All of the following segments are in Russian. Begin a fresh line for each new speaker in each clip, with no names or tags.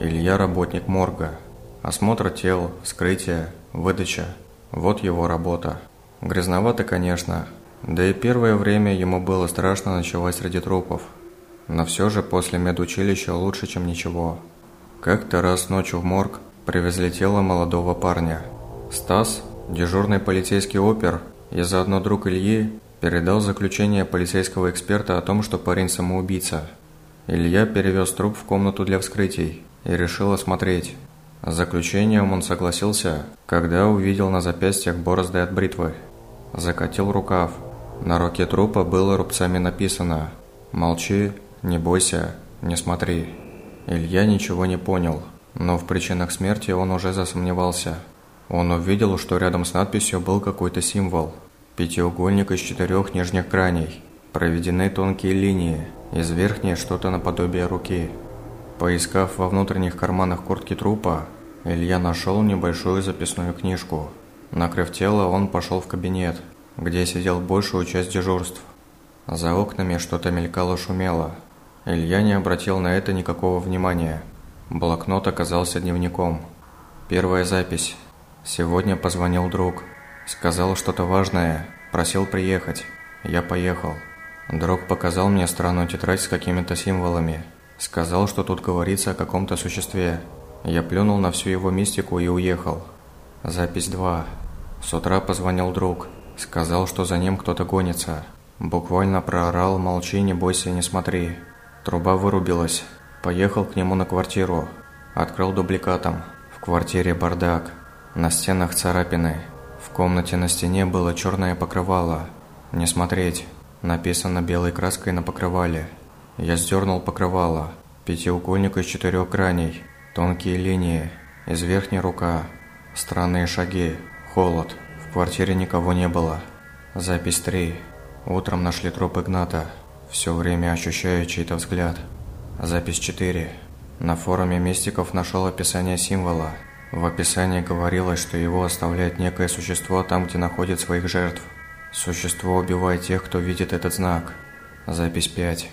Илья – работник морга. Осмотр тел, вскрытие, выдача – вот его работа. Грязновато, конечно, да и первое время ему было страшно ночевать среди трупов. Но все же после медучилища лучше, чем ничего. Как-то раз ночью в морг привезли тело молодого парня. Стас, дежурный полицейский опер и заодно друг Ильи, передал заключение полицейского эксперта о том, что парень самоубийца. Илья перевез труп в комнату для вскрытий и решил осмотреть. С заключением он согласился, когда увидел на запястьях борозды от бритвы. Закатил рукав. На руке трупа было рубцами написано «Молчи, не бойся, не смотри». Илья ничего не понял, но в причинах смерти он уже засомневался. Он увидел, что рядом с надписью был какой-то символ. Пятиугольник из четырех нижних граней. Проведены тонкие линии, из верхней что-то наподобие руки. Поискав во внутренних карманах куртки трупа, Илья нашел небольшую записную книжку. Накрыв тело, он пошел в кабинет, где сидел большую часть дежурств. За окнами что-то мелькало-шумело – Илья не обратил на это никакого внимания. Блокнот оказался дневником. Первая запись. Сегодня позвонил друг. Сказал что-то важное. Просил приехать. Я поехал. Друг показал мне странную тетрадь с какими-то символами. Сказал, что тут говорится о каком-то существе. Я плюнул на всю его мистику и уехал. Запись 2. С утра позвонил друг. Сказал, что за ним кто-то гонится. Буквально проорал «Молчи, не бойся, не смотри». Труба вырубилась. Поехал к нему на квартиру. Открыл дубликатом. В квартире бардак. На стенах царапины. В комнате на стене было черное покрывало. Не смотреть. Написано белой краской на покрывале. Я сдернул покрывало. Пятиугольник из четырех граней. Тонкие линии. Из верхней рука. Странные шаги. Холод. В квартире никого не было. Запись 3. Утром нашли труп Игната. Все время ощущаю чей-то взгляд. Запись 4. На форуме Мистиков нашел описание символа. В описании говорилось, что его оставляет некое существо там, где находит своих жертв. Существо убивает тех, кто видит этот знак. Запись 5.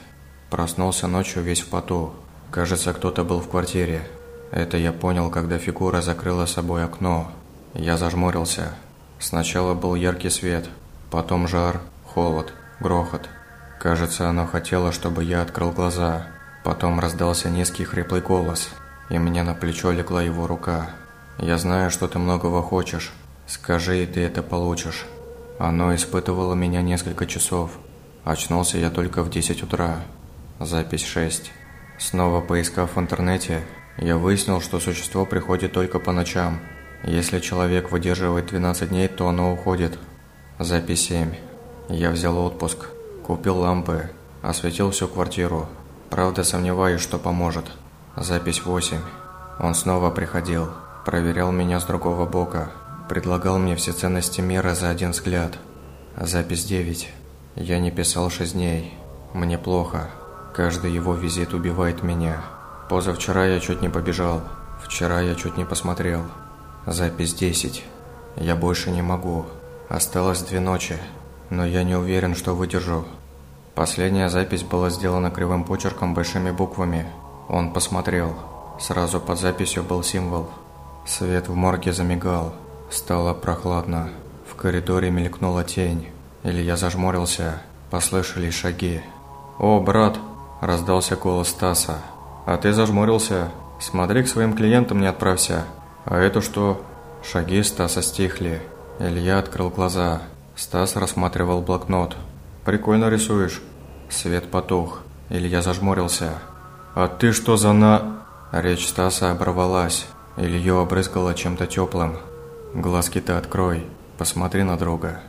Проснулся ночью весь в поту. Кажется, кто-то был в квартире. Это я понял, когда фигура закрыла собой окно. Я зажмурился. Сначала был яркий свет, потом жар, холод, грохот. Кажется, оно хотело, чтобы я открыл глаза. Потом раздался низкий хриплый голос, и мне на плечо легла его рука. «Я знаю, что ты многого хочешь. Скажи, и ты это получишь». Оно испытывало меня несколько часов. Очнулся я только в 10 утра. Запись 6. Снова поискав в интернете, я выяснил, что существо приходит только по ночам. Если человек выдерживает 12 дней, то оно уходит. Запись 7. Я взял отпуск. Купил лампы, осветил всю квартиру. Правда, сомневаюсь, что поможет. Запись 8. Он снова приходил, проверял меня с другого бока, предлагал мне все ценности мира за один взгляд. Запись 9. Я не писал 6 дней. Мне плохо. Каждый его визит убивает меня. Позавчера я чуть не побежал. Вчера я чуть не посмотрел. Запись 10. Я больше не могу. Осталось две ночи но я не уверен, что выдержу. Последняя запись была сделана кривым почерком большими буквами. Он посмотрел. Сразу под записью был символ. Свет в морге замигал. Стало прохладно. В коридоре мелькнула тень. Илья зажмурился. Послышались шаги. «О, брат!» – раздался голос Стаса. «А ты зажмурился? Смотри, к своим клиентам не отправься. А это что?» Шаги Стаса стихли. Илья открыл глаза. Стас рассматривал блокнот. «Прикольно рисуешь». Свет потух. Илья зажмурился. «А ты что за на...» Речь Стаса оборвалась. Илью обрызгало чем-то теплым. «Глазки-то открой. Посмотри на друга».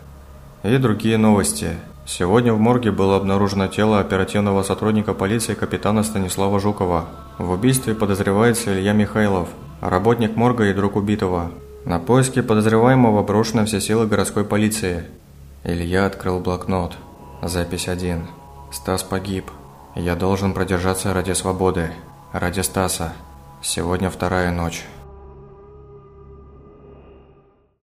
И другие новости. Сегодня в морге было обнаружено тело оперативного сотрудника полиции капитана Станислава Жукова. В убийстве подозревается Илья Михайлов, работник морга и друг убитого. На поиски подозреваемого брошены все силы городской полиции. Илья открыл блокнот. Запись 1. Стас погиб. Я должен продержаться ради свободы. Ради Стаса. Сегодня вторая ночь.